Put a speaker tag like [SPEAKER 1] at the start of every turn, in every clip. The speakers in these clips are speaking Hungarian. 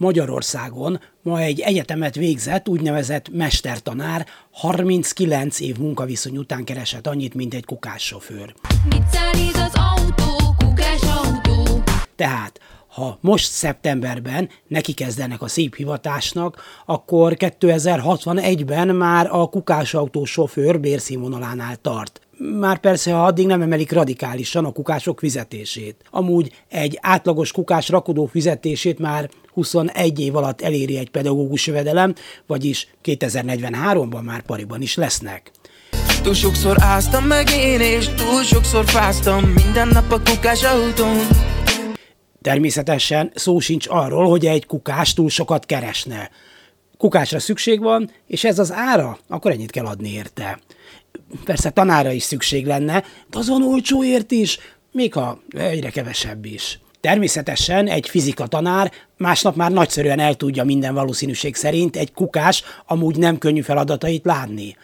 [SPEAKER 1] Magyarországon ma egy egyetemet végzett úgynevezett mestertanár 39 év munkaviszony után keresett annyit, mint egy kukássofőr. Mit szállít az autó, kukás autó? Tehát, ha most szeptemberben neki kezdenek a szép hivatásnak, akkor 2061-ben már a kukásautó sofőr bérszínvonalánál tart már persze, ha addig nem emelik radikálisan a kukások fizetését. Amúgy egy átlagos kukás rakodó fizetését már 21 év alatt eléri egy pedagógus jövedelem, vagyis 2043-ban már pariban is lesznek. Túl sokszor áztam meg én, és túl sokszor fáztam minden nap a kukás autón. Természetesen szó sincs arról, hogy egy kukás túl sokat keresne. Kukásra szükség van, és ez az ára, akkor ennyit kell adni érte persze tanára is szükség lenne, de azon olcsóért is, még ha egyre kevesebb is. Természetesen egy fizika tanár másnap már nagyszerűen el tudja minden valószínűség szerint egy kukás amúgy nem könnyű feladatait látni.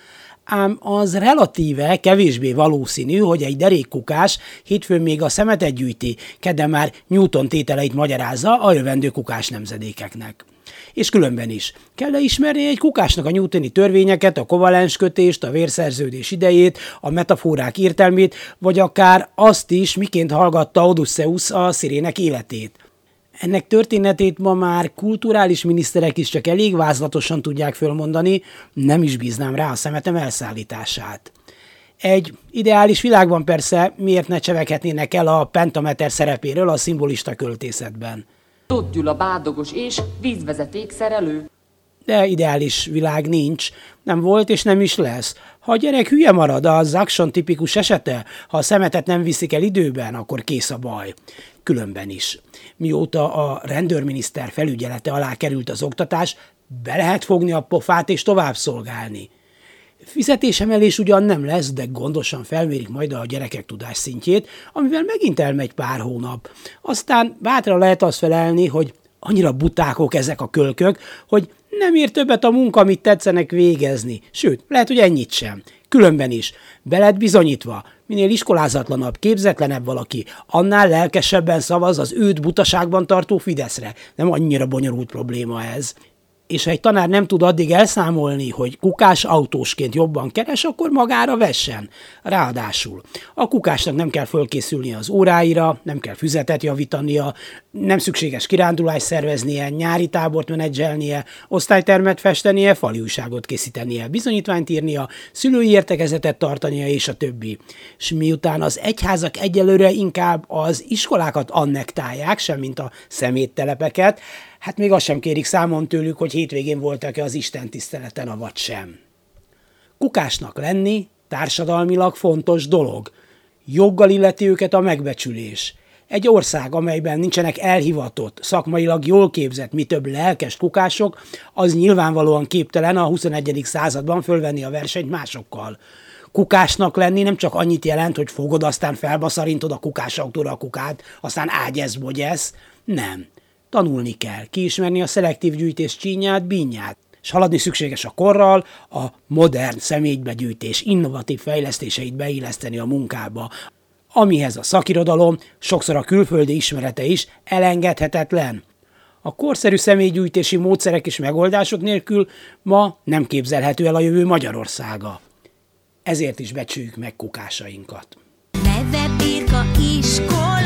[SPEAKER 1] Ám az relatíve kevésbé valószínű, hogy egy derékkukás hétfőn még a szemetet gyűjti, kedden már Newton tételeit magyarázza a jövendő kukás nemzedékeknek és különben is. Kell-e ismerni egy kukásnak a newtoni törvényeket, a kovalens kötést, a vérszerződés idejét, a metaforák értelmét, vagy akár azt is, miként hallgatta Odysseus a szirének életét. Ennek történetét ma már kulturális miniszterek is csak elég vázlatosan tudják fölmondani, nem is bíznám rá a szemetem elszállítását. Egy ideális világban persze miért ne cseveghetnének el a pentameter szerepéről a szimbolista költészetben. Tóth Gyula bádogos és vízvezeték szerelő. De ideális világ nincs, nem volt és nem is lesz. Ha a gyerek hülye marad, az Zakson tipikus esete, ha a szemetet nem viszik el időben, akkor kész a baj. Különben is. Mióta a rendőrminiszter felügyelete alá került az oktatás, be lehet fogni a pofát és tovább szolgálni. Fizetésemelés ugyan nem lesz, de gondosan felmérik majd a gyerekek tudás szintjét, amivel megint elmegy pár hónap. Aztán bátran lehet azt felelni, hogy annyira butákok ezek a kölkök, hogy nem ér többet a munka, amit tetszenek végezni. Sőt, lehet, hogy ennyit sem. Különben is. Beled bizonyítva, minél iskolázatlanabb, képzetlenebb valaki, annál lelkesebben szavaz az őt butaságban tartó Fideszre. Nem annyira bonyolult probléma ez és ha egy tanár nem tud addig elszámolni, hogy kukás autósként jobban keres, akkor magára vessen. Ráadásul a kukásnak nem kell fölkészülnie az óráira, nem kell füzetet javítania, nem szükséges kirándulást szerveznie, nyári tábort menedzselnie, osztálytermet festenie, faliúságot készítenie, bizonyítványt írnia, szülői értekezetet tartania és a többi. És miután az egyházak egyelőre inkább az iskolákat annektálják, semmint a szeméttelepeket, hát még azt sem kérik számon tőlük, hogy hétvégén voltak-e az Isten tiszteleten, avagy sem. Kukásnak lenni társadalmilag fontos dolog. Joggal illeti őket a megbecsülés. Egy ország, amelyben nincsenek elhivatott, szakmailag jól képzett, mi több lelkes kukások, az nyilvánvalóan képtelen a 21. században fölvenni a versenyt másokkal. Kukásnak lenni nem csak annyit jelent, hogy fogod, aztán felbaszarintod a kukásautóra a kukát, aztán ágyez, bogyesz. Nem. Tanulni kell, kiismerni a szelektív gyűjtés csínyát, bínyát, és haladni szükséges a korral, a modern szemétbegyűjtés innovatív fejlesztéseit beilleszteni a munkába, amihez a szakirodalom, sokszor a külföldi ismerete is elengedhetetlen. A korszerű személygyűjtési módszerek és megoldások nélkül ma nem képzelhető el a jövő Magyarországa. Ezért is becsüljük meg kukásainkat. Neve birka iskola